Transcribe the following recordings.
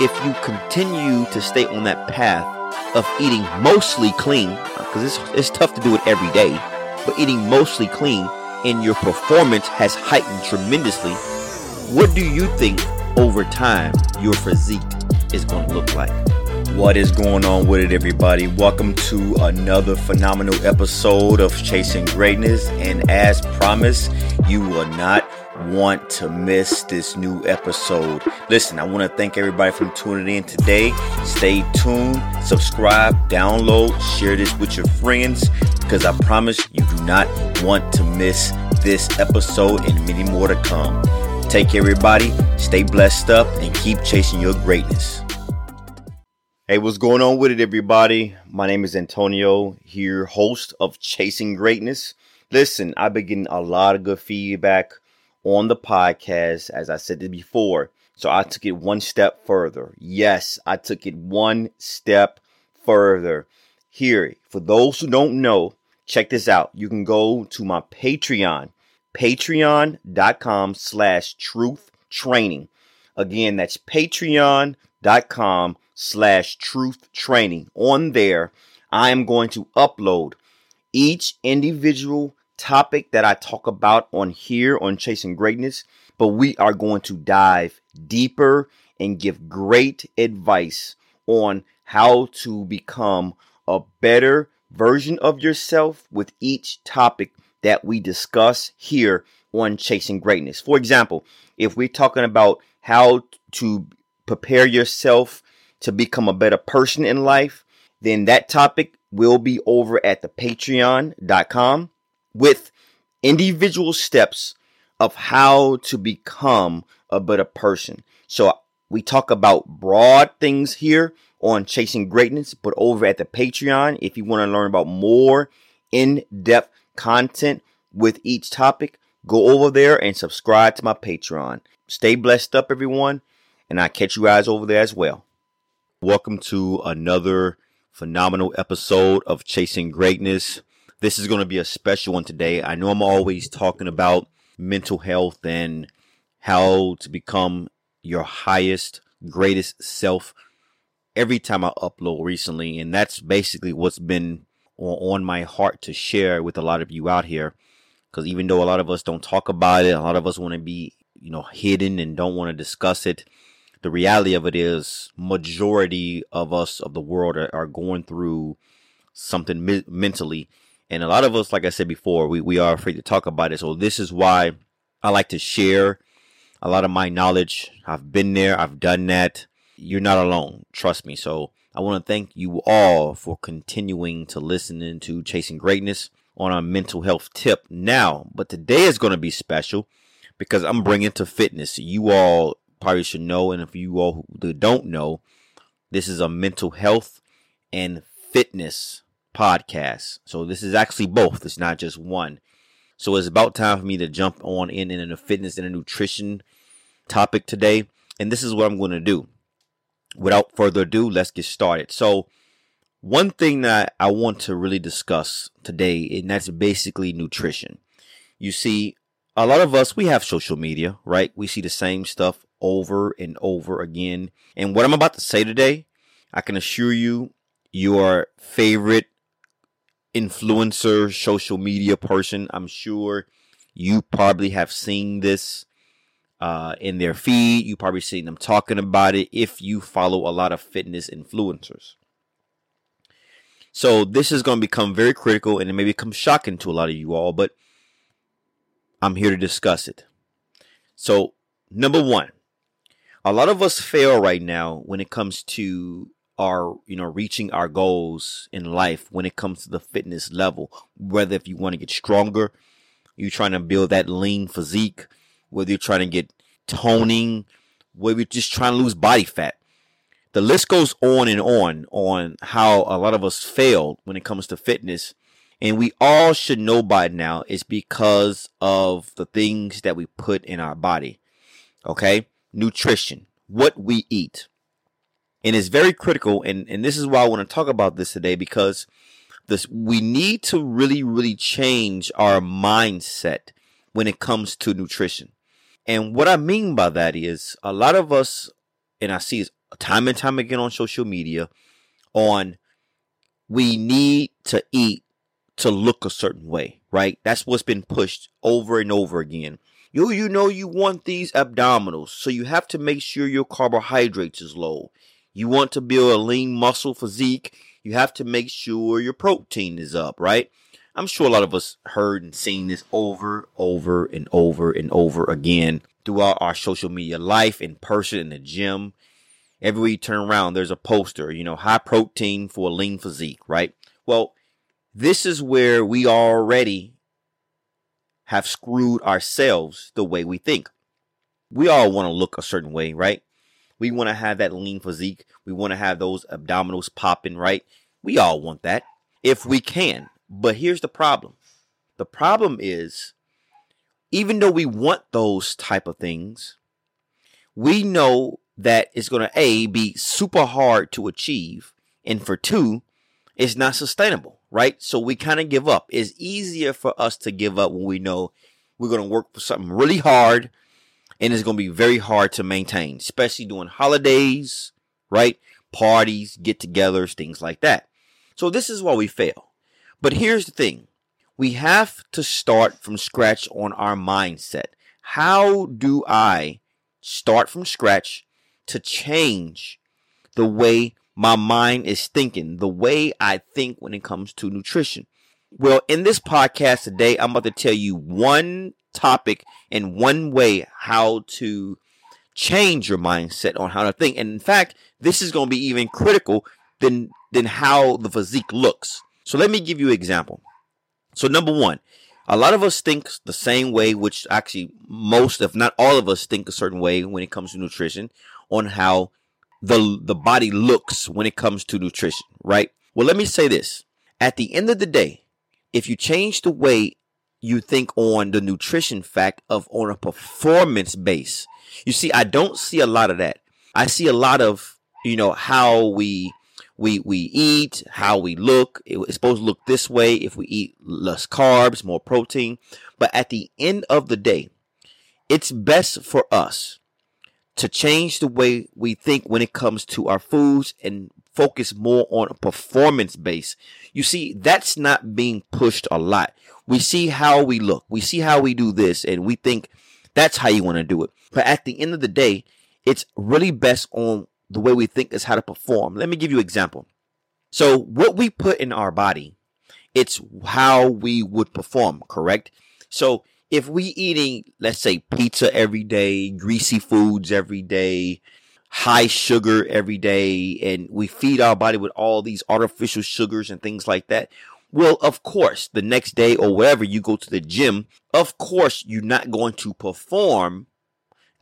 if you continue to stay on that path of eating mostly clean, because it's, it's tough to do it every day, but eating mostly clean and your performance has heightened tremendously, what do you think over time your physique is going to look like? What is going on with it, everybody? Welcome to another phenomenal episode of Chasing Greatness. And as promised, you will not want to miss this new episode. Listen, I want to thank everybody for tuning in today. Stay tuned, subscribe, download, share this with your friends because I promise you do not want to miss this episode and many more to come. Take care, everybody. Stay blessed up and keep chasing your greatness. Hey, what's going on with it, everybody? My name is Antonio, here, host of Chasing Greatness. Listen, I've been getting a lot of good feedback on the podcast, as I said before. So I took it one step further. Yes, I took it one step further. Here, for those who don't know, check this out. You can go to my Patreon, patreon.com slash truth training. Again, that's patreon.com slash truth training. On there, I am going to upload each individual topic that I talk about on here on Chasing Greatness, but we are going to dive deeper and give great advice on how to become a better version of yourself with each topic that we discuss here on Chasing Greatness. For example, if we're talking about how to prepare yourself to become a better person in life, then that topic will be over at the patreon.com with individual steps of how to become a better person. So we talk about broad things here on Chasing Greatness, but over at the Patreon, if you want to learn about more in depth content with each topic, go over there and subscribe to my Patreon. Stay blessed up, everyone, and I catch you guys over there as well. Welcome to another phenomenal episode of Chasing Greatness. This is going to be a special one today. I know I'm always talking about mental health and how to become your highest, greatest self every time I upload recently. And that's basically what's been on my heart to share with a lot of you out here. Because even though a lot of us don't talk about it, a lot of us want to be, you know, hidden and don't want to discuss it. The reality of it is, majority of us of the world are, are going through something me- mentally and a lot of us, like I said before, we, we are afraid to talk about it. So this is why I like to share a lot of my knowledge. I've been there. I've done that. You're not alone. Trust me. So I want to thank you all for continuing to listen to Chasing Greatness on a mental health tip now. But today is going to be special because I'm bringing to fitness. You all probably should know. And if you all don't know, this is a mental health and fitness podcast. So this is actually both. It's not just one. So it's about time for me to jump on in in a fitness and a nutrition topic today. And this is what I'm going to do. Without further ado, let's get started. So one thing that I want to really discuss today, and that's basically nutrition. You see, a lot of us, we have social media, right? We see the same stuff over and over again. And what I'm about to say today, I can assure you, your favorite influencer, social media person. I'm sure you probably have seen this uh, in their feed. You probably seen them talking about it if you follow a lot of fitness influencers. So this is going to become very critical and it may become shocking to a lot of you all, but I'm here to discuss it. So, number one, a lot of us fail right now when it comes to are you know reaching our goals in life when it comes to the fitness level whether if you want to get stronger you're trying to build that lean physique whether you're trying to get toning whether you're just trying to lose body fat. The list goes on and on on how a lot of us failed when it comes to fitness and we all should know by now it's because of the things that we put in our body okay? Nutrition what we eat and it's very critical. And, and this is why I want to talk about this today because this, we need to really, really change our mindset when it comes to nutrition. And what I mean by that is a lot of us, and I see it time and time again on social media on we need to eat to look a certain way, right? That's what's been pushed over and over again. You you know you want these abdominals, so you have to make sure your carbohydrates is low. You want to build a lean muscle physique, you have to make sure your protein is up, right? I'm sure a lot of us heard and seen this over, over and over and over again throughout our social media life, in person, in the gym. Everywhere you turn around, there's a poster, you know, high protein for a lean physique, right? Well, this is where we already have screwed ourselves the way we think. We all want to look a certain way, right? We want to have that lean physique. We want to have those abdominals popping, right? We all want that if we can. But here's the problem. The problem is even though we want those type of things, we know that it's going to a be super hard to achieve and for two, it's not sustainable right? So we kind of give up. It's easier for us to give up when we know we're going to work for something really hard and it's going to be very hard to maintain, especially during holidays, right? Parties, get togethers, things like that. So this is why we fail. But here's the thing we have to start from scratch on our mindset. How do I start from scratch to change the way my mind is thinking, the way I think when it comes to nutrition. Well, in this podcast today, I'm about to tell you one topic and one way how to change your mindset on how to think. And in fact, this is going to be even critical than than how the physique looks. So let me give you an example. So number one, a lot of us think the same way, which actually most, if not all of us, think a certain way when it comes to nutrition on how the the body looks when it comes to nutrition, right? Well, let me say this. At the end of the day, if you change the way you think on the nutrition fact of on a performance base, you see, I don't see a lot of that. I see a lot of, you know, how we we we eat, how we look. It's supposed to look this way if we eat less carbs, more protein. But at the end of the day, it's best for us to change the way we think when it comes to our foods and focus more on a performance base. You see, that's not being pushed a lot. We see how we look, we see how we do this, and we think that's how you want to do it. But at the end of the day, it's really best on the way we think is how to perform. Let me give you an example. So, what we put in our body, it's how we would perform, correct? So, if we eating, let's say, pizza every day, greasy foods every day, high sugar every day, and we feed our body with all these artificial sugars and things like that, well, of course, the next day or wherever you go to the gym, of course, you're not going to perform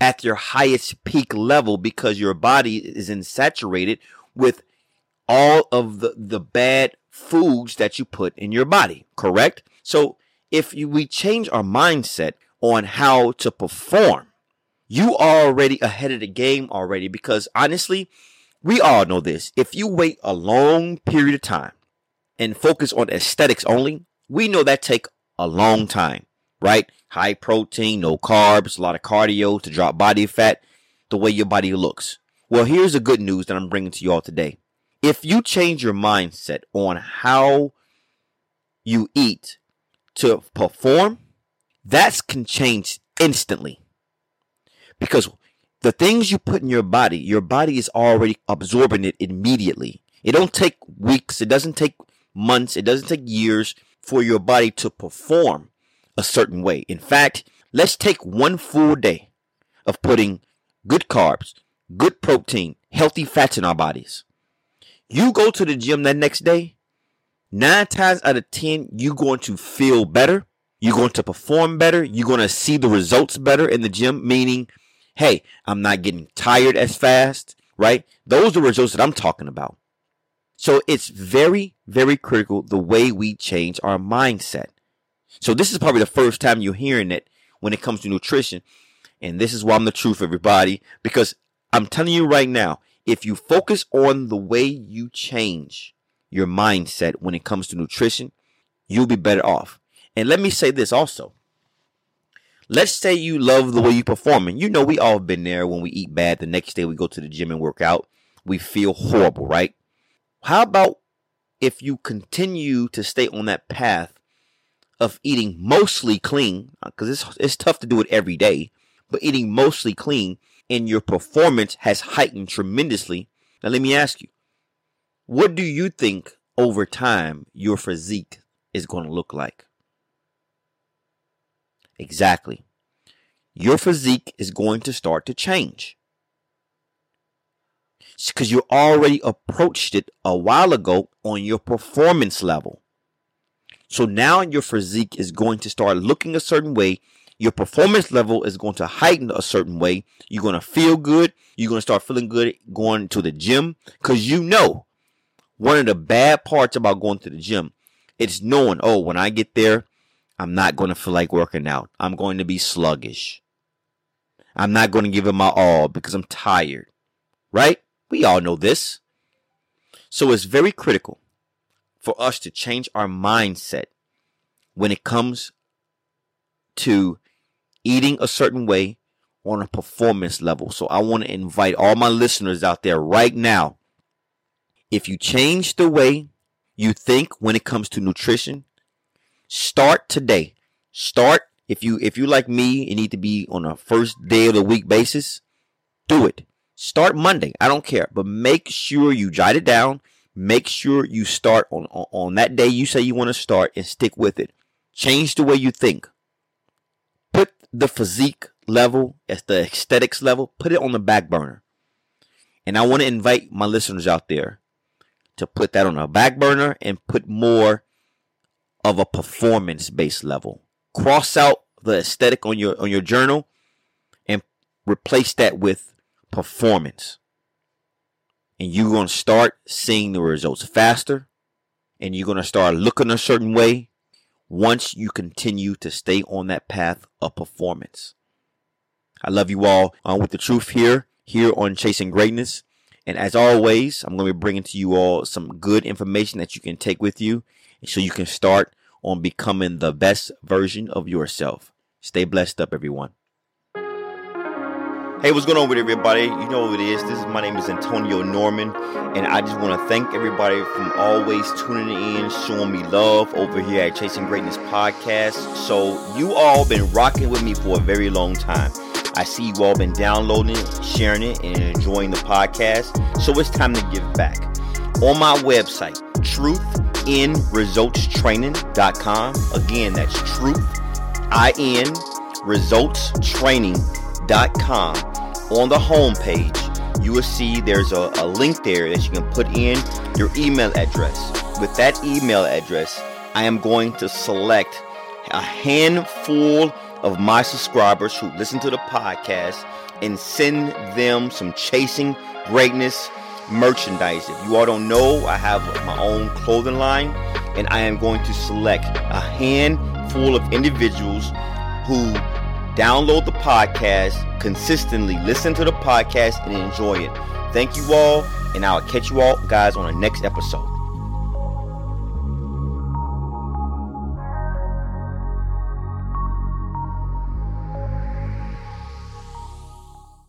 at your highest peak level because your body is insaturated with all of the, the bad foods that you put in your body, correct? So if you, we change our mindset on how to perform, you are already ahead of the game already because honestly, we all know this. If you wait a long period of time and focus on aesthetics only, we know that take a long time, right? High protein, no carbs, a lot of cardio to drop body fat, the way your body looks. Well, here's the good news that I'm bringing to you all today. If you change your mindset on how you eat to perform, that can change instantly. Because the things you put in your body, your body is already absorbing it immediately. It don't take weeks, it doesn't take months, it doesn't take years for your body to perform a certain way. In fact, let's take one full day of putting good carbs, good protein, healthy fats in our bodies. You go to the gym that next day, nine times out of ten, you're going to feel better. You're going to perform better. You're going to see the results better in the gym, meaning, hey, I'm not getting tired as fast, right? Those are the results that I'm talking about. So it's very, very critical the way we change our mindset. So this is probably the first time you're hearing it when it comes to nutrition. And this is why I'm the truth, everybody, because I'm telling you right now, if you focus on the way you change your mindset when it comes to nutrition, you'll be better off. And let me say this also. Let's say you love the way you perform, and you know we all have been there when we eat bad. The next day we go to the gym and work out. we feel horrible, right? How about if you continue to stay on that path of eating mostly clean, because it's, it's tough to do it every day, but eating mostly clean and your performance has heightened tremendously. Now, let me ask you, what do you think over time your physique is going to look like? Exactly. Your physique is going to start to change. Because you already approached it a while ago on your performance level. So now your physique is going to start looking a certain way. Your performance level is going to heighten a certain way. You're going to feel good. You're going to start feeling good going to the gym because you know one of the bad parts about going to the gym it's knowing, oh, when I get there, I'm not going to feel like working out. I'm going to be sluggish. I'm not going to give it my all because I'm tired. Right? We all know this. So it's very critical for us to change our mindset when it comes to eating a certain way on a performance level. So I want to invite all my listeners out there right now. If you change the way you think when it comes to nutrition, start today. Start if you if you like me and need to be on a first day of the week basis, do it. Start Monday. I don't care, but make sure you jot it down Make sure you start on, on, on that day you say you want to start and stick with it. Change the way you think. Put the physique level, as the aesthetics level, put it on the back burner. And I want to invite my listeners out there to put that on a back burner and put more of a performance based level. Cross out the aesthetic on your on your journal and replace that with performance and you're going to start seeing the results faster and you're going to start looking a certain way once you continue to stay on that path of performance. I love you all uh, with the truth here, here on Chasing Greatness. And as always, I'm going to be bringing to you all some good information that you can take with you so you can start on becoming the best version of yourself. Stay blessed up, everyone. Hey, what's going on with everybody? You know who it is. This is my name is Antonio Norman, and I just want to thank everybody from always tuning in, showing me love over here at Chasing Greatness Podcast. So you all been rocking with me for a very long time. I see you all been downloading sharing it, and enjoying the podcast. So it's time to give back. On my website, truthinresultstraining.com. Again, that's truth, I-N, results training. On the home page, you will see there's a, a link there that you can put in your email address. With that email address, I am going to select a handful of my subscribers who listen to the podcast and send them some chasing greatness merchandise. If you all don't know, I have my own clothing line and I am going to select a handful of individuals who Download the podcast consistently, listen to the podcast, and enjoy it. Thank you all, and I'll catch you all guys on the next episode.